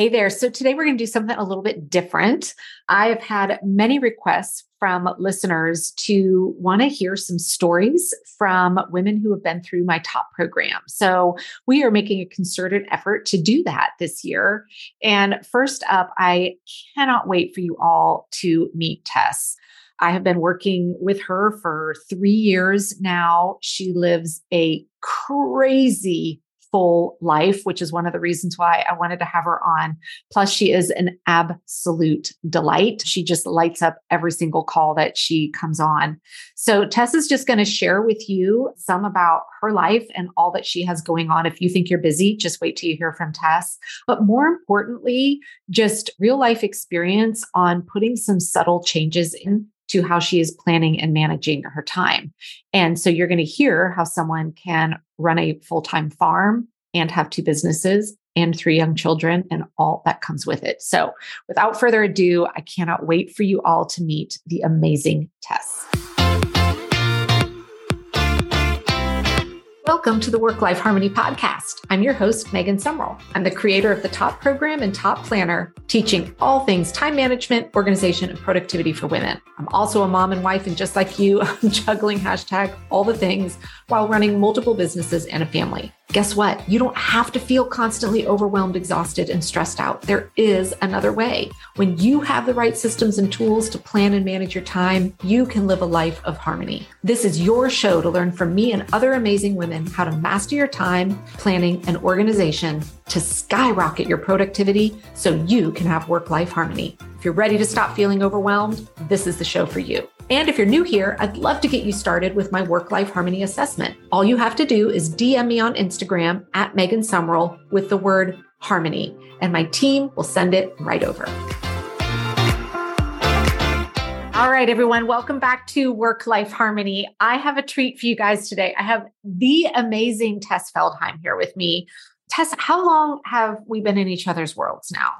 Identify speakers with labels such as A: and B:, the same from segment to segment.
A: Hey there. So today we're going to do something a little bit different. I've had many requests from listeners to want to hear some stories from women who have been through my top program. So we are making a concerted effort to do that this year. And first up, I cannot wait for you all to meet Tess. I have been working with her for three years now. She lives a crazy full life, which is one of the reasons why I wanted to have her on. Plus, she is an absolute delight. She just lights up every single call that she comes on. So, Tess is just going to share with you some about her life and all that she has going on. If you think you're busy, just wait till you hear from Tess. But more importantly, just real life experience on putting some subtle changes in to how she is planning and managing her time. And so you're going to hear how someone can run a full time farm and have two businesses and three young children and all that comes with it. So without further ado, I cannot wait for you all to meet the amazing Tess. Welcome to the Work Life Harmony Podcast. I'm your host, Megan Sumrell. I'm the creator of the Top Program and Top Planner, teaching all things time management, organization, and productivity for women. I'm also a mom and wife, and just like you, I'm juggling hashtag all the things while running multiple businesses and a family. Guess what? You don't have to feel constantly overwhelmed, exhausted, and stressed out. There is another way. When you have the right systems and tools to plan and manage your time, you can live a life of harmony. This is your show to learn from me and other amazing women how to master your time, planning, and organization to skyrocket your productivity so you can have work life harmony. If you're ready to stop feeling overwhelmed, this is the show for you. And if you're new here, I'd love to get you started with my work life harmony assessment. All you have to do is DM me on Instagram at Megan Sumrell with the word harmony, and my team will send it right over. All right, everyone, welcome back to Work Life Harmony. I have a treat for you guys today. I have the amazing Tess Feldheim here with me. Tess, how long have we been in each other's worlds now?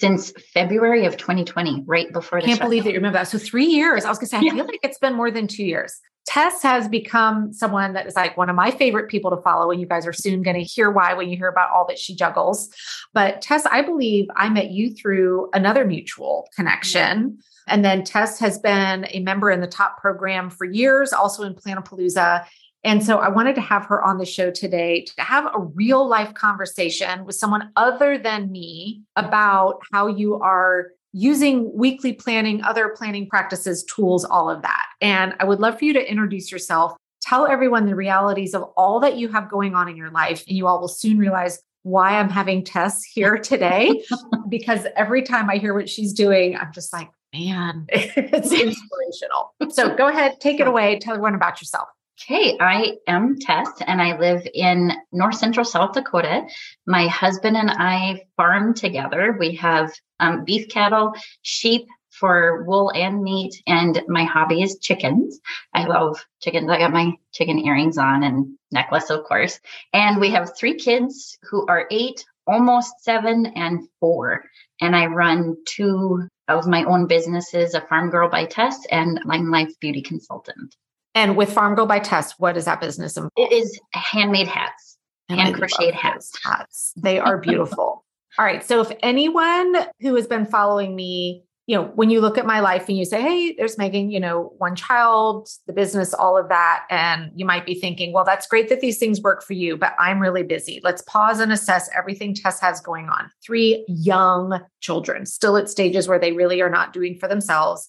B: Since February of 2020, right before
A: the Can't believe that you remember that. So three years. I was gonna say, I yeah. feel like it's been more than two years. Tess has become someone that is like one of my favorite people to follow, and you guys are soon going to hear why when you hear about all that she juggles. But Tess, I believe I met you through another mutual connection. And then Tess has been a member in the top program for years, also in Planapalooza. And so I wanted to have her on the show today to have a real life conversation with someone other than me about how you are using weekly planning, other planning practices, tools, all of that. And I would love for you to introduce yourself, tell everyone the realities of all that you have going on in your life. And you all will soon realize why I'm having Tess here today, because every time I hear what she's doing, I'm just like, man, it's inspirational. So go ahead, take it away. Tell everyone about yourself.
B: Okay, I am Tess and I live in north central South Dakota. My husband and I farm together. We have um, beef cattle, sheep for wool and meat, and my hobby is chickens. I love chickens. I got my chicken earrings on and necklace, of course. And we have three kids who are eight, almost seven, and four. And I run two of my own businesses, a farm girl by Tess and Lime Life Beauty Consultant.
A: And with Farm Girl by Tess, what is that business?
B: It is handmade hats, and hand crocheted hats.
A: Hats. They are beautiful. All right. So if anyone who has been following me, you know, when you look at my life and you say, hey, there's Megan, you know, one child, the business, all of that. And you might be thinking, well, that's great that these things work for you, but I'm really busy. Let's pause and assess everything Tess has going on. Three young children, still at stages where they really are not doing for themselves.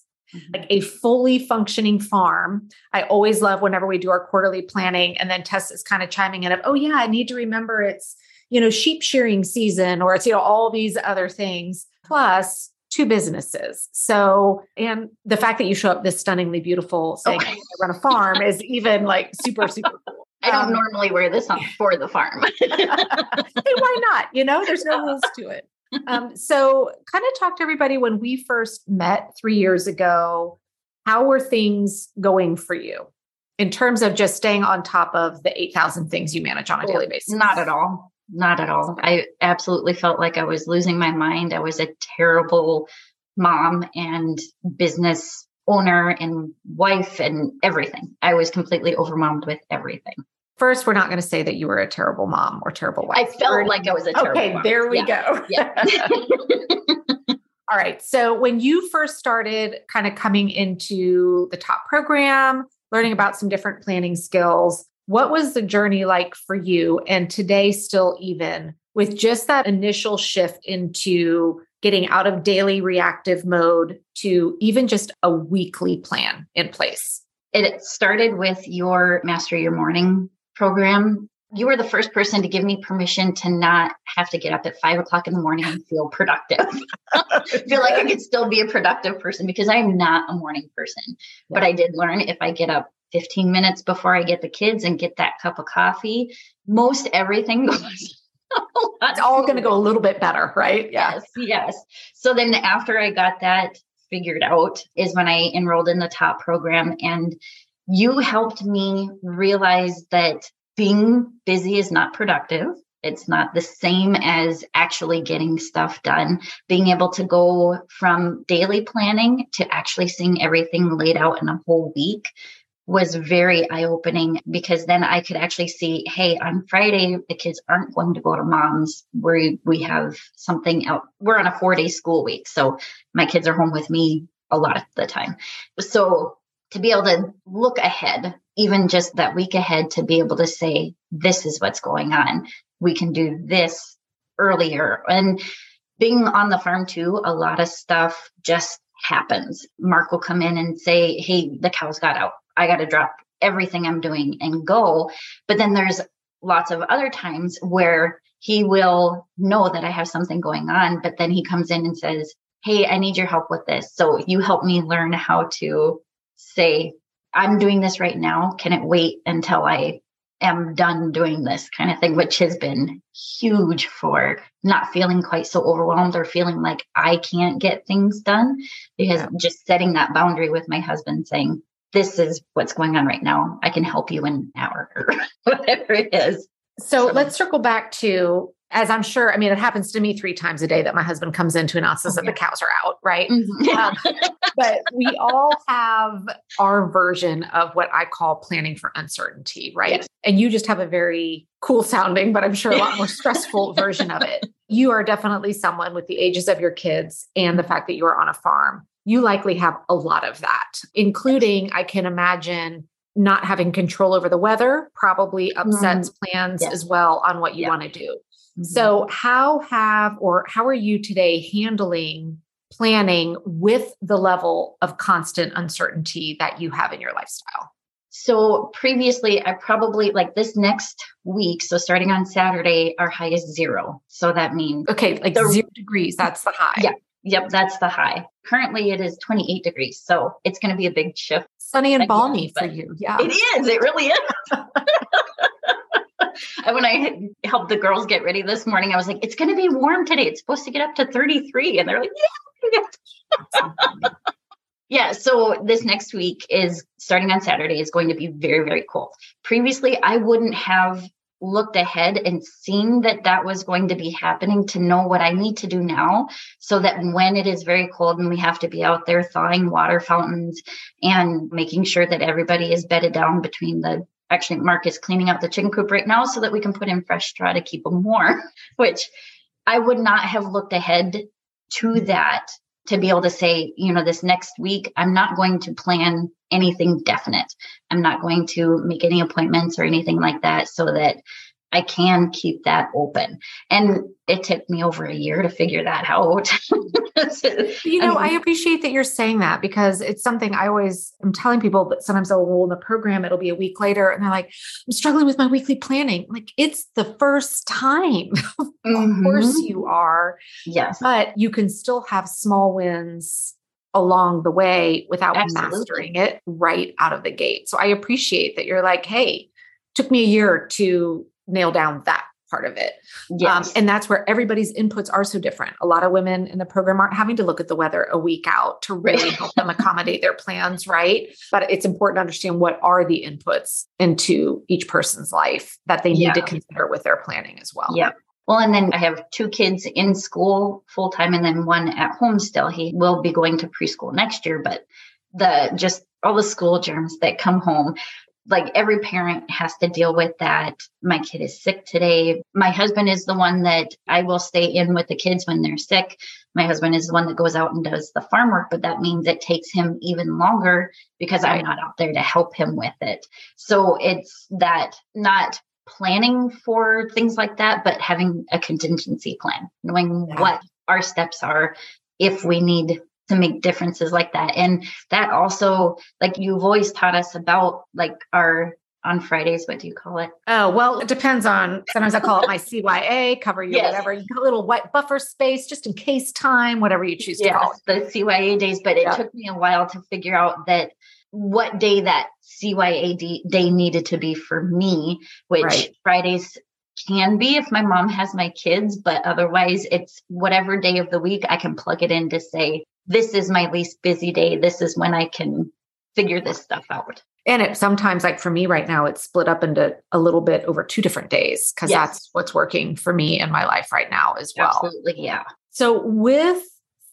A: Like a fully functioning farm. I always love whenever we do our quarterly planning and then Tess is kind of chiming in of, oh yeah, I need to remember it's, you know, sheep shearing season or it's, you know, all these other things plus two businesses. So, and the fact that you show up this stunningly beautiful saying. I run a farm is even like super, super cool.
B: I don't um, normally wear this on for the farm.
A: hey, why not? You know, there's no rules to it um, so, kind of talk to everybody when we first met three years ago. How were things going for you in terms of just staying on top of the 8,000 things you manage on a daily basis?
B: Not at all. Not at all. I absolutely felt like I was losing my mind. I was a terrible mom and business owner and wife and everything. I was completely overwhelmed with everything.
A: First, we're not going to say that you were a terrible mom or terrible wife.
B: I felt like I was a terrible
A: Okay,
B: mom.
A: there we
B: Yeah.
A: go.
B: Yeah.
A: All right. So when you first started kind of coming into the top program, learning about some different planning skills, what was the journey like for you? And today, still even with just that initial shift into getting out of daily reactive mode to even just a weekly plan in place?
B: it started with your Master Your Morning program. You were the first person to give me permission to not have to get up at five o'clock in the morning and feel productive. feel like I could still be a productive person because I'm not a morning person. But I did learn if I get up 15 minutes before I get the kids and get that cup of coffee, most everything goes.
A: It's all going to go a little bit better, right? Yeah.
B: Yes, yes. So then after I got that figured out is when I enrolled in the top program and you helped me realize that being busy is not productive. It's not the same as actually getting stuff done. Being able to go from daily planning to actually seeing everything laid out in a whole week was very eye opening because then I could actually see, hey, on Friday, the kids aren't going to go to mom's where we have something else. We're on a four day school week. So my kids are home with me a lot of the time. So to be able to look ahead, even just that week ahead, to be able to say, this is what's going on. We can do this earlier. And being on the farm too, a lot of stuff just happens. Mark will come in and say, hey, the cows got out. I got to drop everything I'm doing and go. But then there's lots of other times where he will know that I have something going on, but then he comes in and says, Hey, I need your help with this. So you help me learn how to say, I'm doing this right now. Can it wait until I am done doing this kind of thing, which has been huge for not feeling quite so overwhelmed or feeling like I can't get things done. Because
A: Yeah.
B: just setting that boundary with my husband saying, this is what's going on right now. I can help you in an hour or whatever it is.
A: So
B: So-
A: let's circle back to, as I'm sure, I mean, it happens to me three times a day that my husband comes in to announce us that the cows are out, right? Um, but we all have our version of what I call planning for uncertainty, right?
B: Yes.
A: And you just have a very cool sounding, but I'm sure a lot more stressful version of it. You are definitely someone with the ages of your kids and the fact that you are on a farm. You likely have a lot of that, including, I can imagine, not having control over the weather probably upsets plans
B: Yes.
A: as well on what you want to do.
B: Mhm.
A: So, how have or how are you today handling planning with the level of constant uncertainty that you have in your lifestyle?
B: So previously, I probably like this next week. So starting on Saturday, our high is zero. So that means,
A: Okay, like
B: The-
A: zero degrees, that's the high.
B: Yeah. yep, that's the high. Currently, it is 28 degrees. So it's going to be a big shift.
A: Sunny and balmy for you. Yeah.
B: It is. It really is. And when I helped the girls get ready this morning, I was like, it's going to be warm today. It's supposed to get up to 33. And they're like, yeah. Yeah, so this next week is starting on Saturday is going to be very very cold. Previously, I wouldn't have looked ahead and seen that that was going to be happening to know what I need to do now so that when it is very cold and we have to be out there thawing water fountains and making sure that everybody is bedded down between the actually Mark is cleaning out the chicken coop right now so that we can put in fresh straw to keep them warm, which I would not have looked ahead to mm-hmm. that to be able to say, you know, this next week, I'm not going to plan anything definite. I'm not going to make any appointments or anything like that so that I can keep that open. And it took me over a year to figure that out.
A: You know, I
B: Um,
A: appreciate that you're saying that because it's something I always am telling people, but sometimes they'll roll in the program, it'll be a week later, and they're like, I'm struggling with my weekly planning. Like, it's the first time. Of course
B: Mhm.
A: you are.
B: Yes.
A: but you can still have small wins along the way without
B: Absolutely.
A: mastering it right out of the gate. So I appreciate that you're like, hey, took me a year to nail down that part of it.
B: Yes.
A: Um, and that's where everybody's inputs are so different. A lot of women in the program aren't having to look at the weather a week out to really help them accommodate their plans, right? But it's important to understand what are the inputs into each person's life that they need to consider with their planning as well.
B: Yeah. Well, and then I have two kids in school full time and then one at home still. He will be going to preschool next year, but the just all the school germs that come home. Like every parent has to deal with that. My kid is sick today. My husband is the one that I will stay in with the kids when they're sick. My husband is the one that goes out and does the farm work, but that means it takes him even longer because I'm not out there to help him with it. So it's that not planning for things like that, but having a contingency plan, knowing yeah. what our steps are if we need to make differences like that. And that also, like you've always taught us about like our on Fridays, what do you call it?
A: Oh, well, it depends on sometimes I call it my CYA, cover your yes. whatever. You got a little white buffer space just in case time, whatever you choose to yes, call it.
B: The CYA days, but it took me a while to figure out that what day that CYA day needed to be for me, which right. Fridays can be if my mom has my kids, but otherwise it's whatever day of the week I can plug it in to say, this is my least busy day. This is when I can figure this stuff out.
A: And it sometimes, like for me right now, it's split up into a little bit over two different days because yes. that's what's working for me in my life right now as well.
B: Absolutely. Yeah.
A: So, with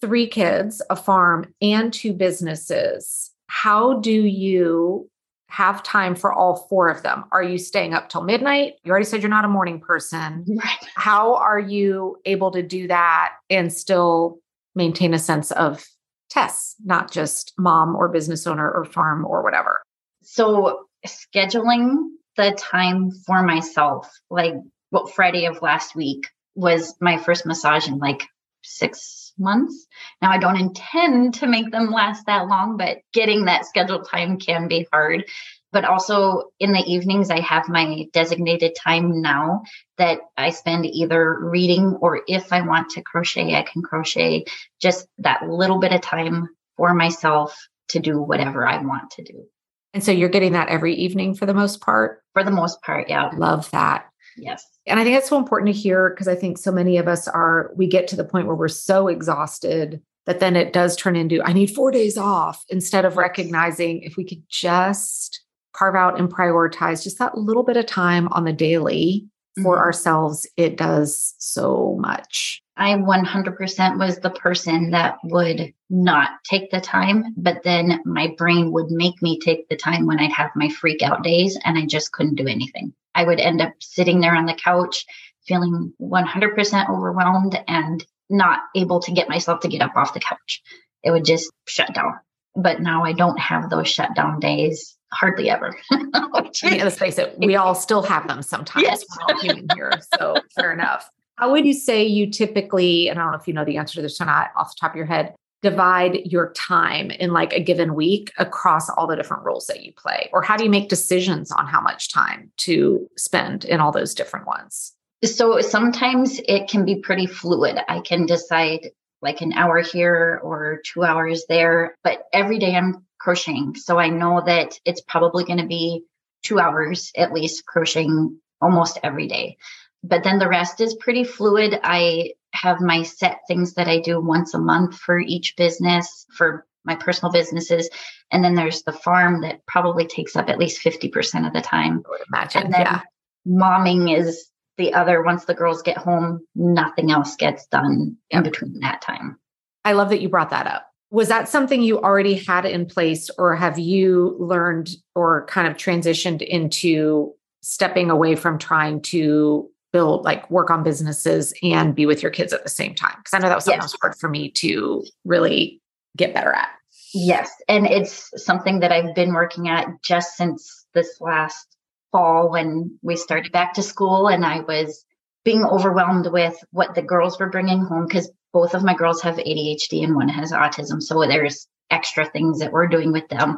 A: three kids, a farm, and two businesses, how do you have time for all four of them? Are you staying up till midnight? You already said you're not a morning person.
B: Right.
A: How are you able to do that and still maintain a sense of Tess, not just mom or business owner or farm or whatever.
B: So scheduling the time for myself, like what Friday of last week was my first massage in like six months. Now I don't intend to make them last that long, but getting that scheduled time can be hard but also in the evenings i have my designated time now that i spend either reading or if i want to crochet i can crochet just that little bit of time for myself to do whatever i want to do.
A: And so you're getting that every evening for the most part?
B: For the most part yeah.
A: Love that.
B: Yes.
A: And i think it's so important to hear because i think so many of us are we get to the point where we're so exhausted that then it does turn into i need four days off instead of recognizing if we could just carve out and prioritize just that little bit of time on the daily for mm-hmm. ourselves, it does so much.
B: I 100% was the person that would not take the time, but then my brain would make me take the time when I'd have my freak out days and I just couldn't do anything. I would end up sitting there on the couch feeling 100% overwhelmed and not able to get myself to get up off the couch. It would just shut down. But now I don't have those shutdown days hardly ever.
A: Mean, let's face it, we all still have them sometimes. Yes. We're all human here. So fair enough. How would you say you typically, and I don't know if you know the answer to this or not off the top of your head, divide your time in like a given week across all the different roles that you play? Or how do you make decisions on how much time to spend in all those different ones?
B: So sometimes it can be pretty fluid. I can decide like an hour here or two hours there, but every day I'm crocheting. So I know that it's probably going to be two hours at least crocheting almost every day. But then the rest is pretty fluid. I have my set things that I do once a month for each business, for my personal businesses. And then there's the farm that probably takes up at least 50% of the time.
A: I would imagine.
B: And then
A: yeah.
B: momming is the other once the girls get home, nothing else gets done in between that time.
A: I love that you brought that up was that something you already had in place or have you learned or kind of transitioned into stepping away from trying to build like work on businesses and be with your kids at the same time because i know that was something yes. that was hard for me to really get better at
B: yes and it's something that i've been working at just since this last fall when we started back to school and i was being overwhelmed with what the girls were bringing home because both of my girls have ADHD and one has autism. So there's extra things that we're doing with them.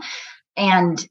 B: And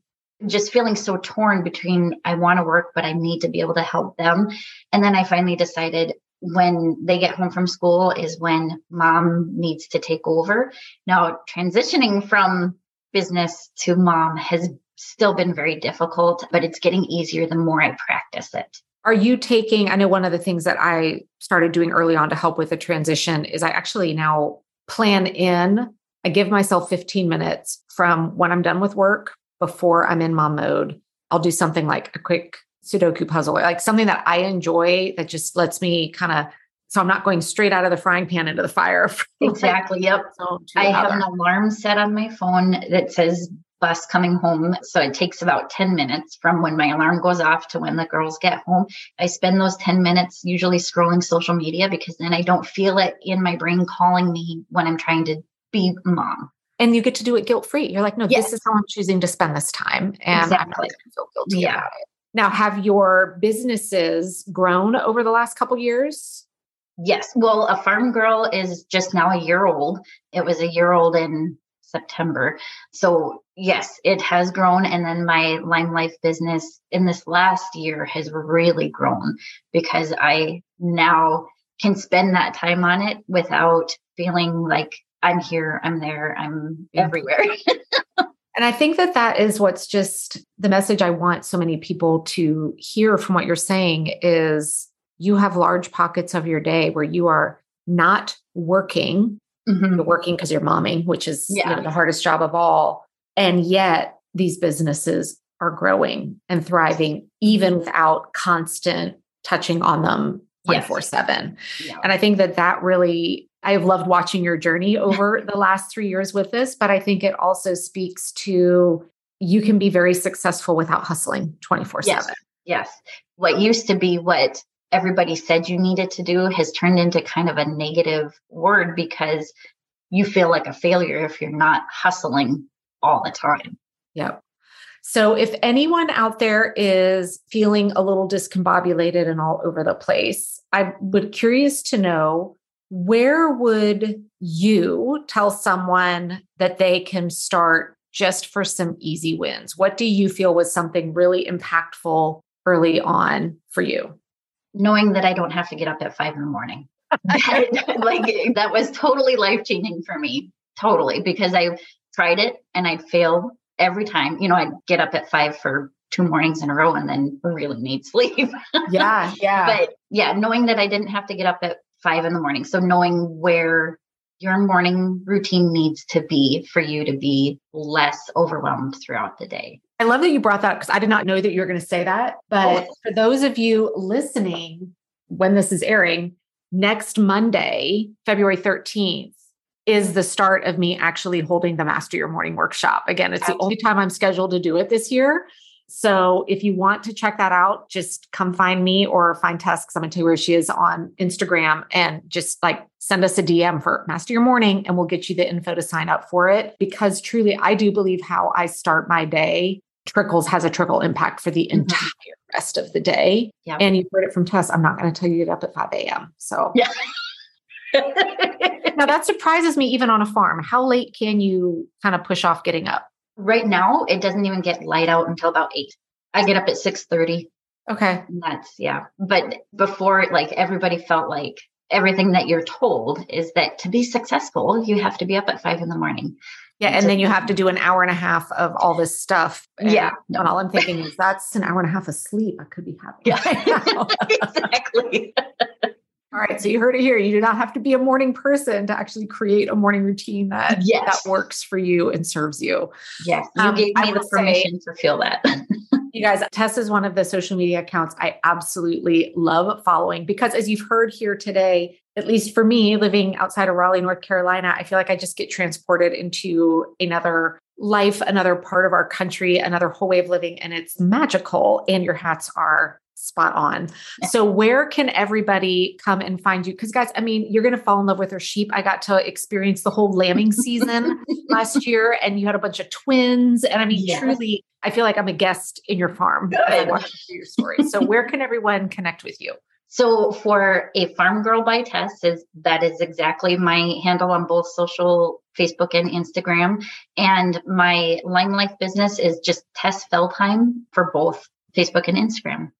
B: just feeling so torn between I want to work, but I need to be able to help them. And then I finally decided when they get home from school is when mom needs to take over. Now, transitioning from business to mom has still been very difficult, but it's getting easier the more I practice it.
A: Are you taking? I know one of the things that I started doing early on to help with the transition is I actually now plan in, I give myself 15 minutes from when I'm done with work before I'm in mom mode. I'll do something like a quick Sudoku puzzle, like something that I enjoy that just lets me kind of so I'm not going straight out of the frying pan into the fire.
B: Exactly. Yep. So I have an alarm set on my phone that says bus coming home. So it takes about 10 minutes from when my alarm goes off to when the girls get home. I spend those 10 minutes usually scrolling social media because then I don't feel it in my brain calling me when I'm trying to be mom.
A: And you get to do it guilt free. You're like, no, yes. this is how I'm choosing to spend this time. And exactly. I'm not going to feel guilty yeah. about it. Now, have your businesses grown over the last couple years?
B: Yes. Well, a farm girl is just now a year old. It was a year old in September. So, yes, it has grown. And then my Lime Life business in this last year has really grown because I now can spend that time on it without feeling like I'm here, I'm there, I'm everywhere.
A: and I think that that is what's just the message I want so many people to hear from what you're saying is you have large pockets of your day where you are not working. Mm-hmm. You're working because you're momming, which is yeah. you know, the hardest job of all. And yet these businesses are growing and thriving even without constant touching on them 24 yes. 7. Yeah. And I think that that really I've loved watching your journey over the last three years with this, but I think it also speaks to you can be very successful without hustling 24
B: 7. Yes. What used to be what everybody said you needed to do has turned into kind of a negative word because you feel like a failure if you're not hustling all the time.
A: Yep. So, if anyone out there is feeling a little discombobulated and all over the place, I would curious to know where would you tell someone that they can start just for some easy wins? What do you feel was something really impactful early on for you?
B: Knowing that I don't have to get up at five in the morning. like that was totally life changing for me. Totally. Because I tried it and I'd fail every time. You know, I'd get up at five for two mornings in a row and then really need sleep.
A: yeah. Yeah.
B: But yeah, knowing that I didn't have to get up at five in the morning. So knowing where your morning routine needs to be for you to be less overwhelmed throughout the day.
A: I love that you brought that because I did not know that you were going to say that. But oh. for those of you listening, when this is airing, next Monday, February 13th, is the start of me actually holding the Master Your Morning workshop. Again, it's the only time I'm scheduled to do it this year. So if you want to check that out, just come find me or find Tess because I'm gonna tell you where she is on Instagram and just like send us a DM for Master Your Morning and we'll get you the info to sign up for it. Because truly, I do believe how I start my day trickles has a trickle impact for the mm-hmm. entire rest of the day. Yeah. And you heard it from Tess. I'm not going to tell you to get up at 5 a.m. So yeah. now that surprises me even on a farm. How late can you kind of push off getting up?
B: right now it doesn't even get light out until about eight. I get up at six thirty.
A: Okay.
B: And that's yeah. But before like everybody felt like everything that you're told is that to be successful, you have to be up at five in the morning.
A: Yeah, and then you have to do an hour and a half of all this stuff.
B: And, yeah.
A: And all I'm thinking is that's an hour and a half of sleep. I could be happy.
B: Yeah. exactly.
A: All right. So you heard it here. You do not have to be a morning person to actually create a morning routine that, yes. that works for you and serves you.
B: Yes. You um, gave me the permission say, to feel that.
A: you guys, Tess is one of the social media accounts I absolutely love following because as you've heard here today, at least for me living outside of Raleigh, North Carolina, I feel like I just get transported into another life, another part of our country, another whole way of living, and it's magical. And your hats are spot on. So where can everybody come and find you? Because guys, I mean, you're going to fall in love with her sheep. I got to experience the whole lambing season last year, and you had a bunch of twins. And I mean, truly, I feel like I'm a guest in your farm. your story. So where can everyone connect with you?
B: So for a farm girl by Tess is that is exactly my handle on both social Facebook and Instagram. And my Lime Life business is just Tess Feldheim for both Facebook and Instagram.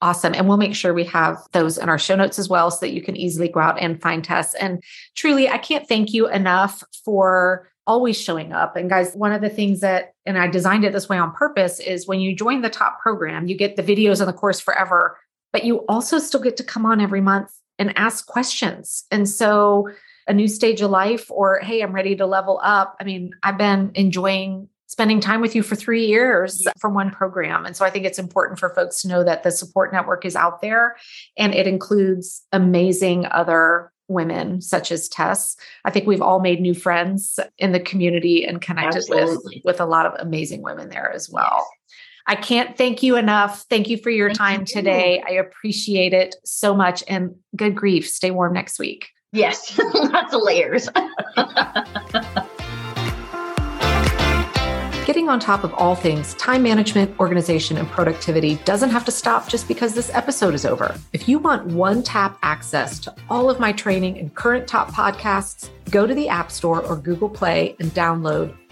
A: Awesome. And we'll make sure we have those in our show notes as well so that you can easily go out and find Tess. And truly, I can't thank you enough for always showing up. And guys, one of the things that, and I designed it this way on purpose, is when you join the top program, you get the videos and the course forever, but you also still get to come on every month and ask questions. And so, a new stage of life, or hey, I'm ready to level up. I mean, I've been enjoying spending time with you for three years from one program. And so I think it's important for folks to know that the support network is out there and it includes amazing other women such as Tess. I think we've all made new friends in the community and connected with with a lot of amazing women there as well. I can't thank you enough. Thank you for your thank time you. today. I appreciate it so much and good grief. Stay warm next week.
B: Yes, lots of layers.
A: Getting on top of all things time management, organization, and productivity doesn't have to stop just because this episode is over. If you want one tap access to all of my training and current top podcasts, go to the App Store or Google Play and download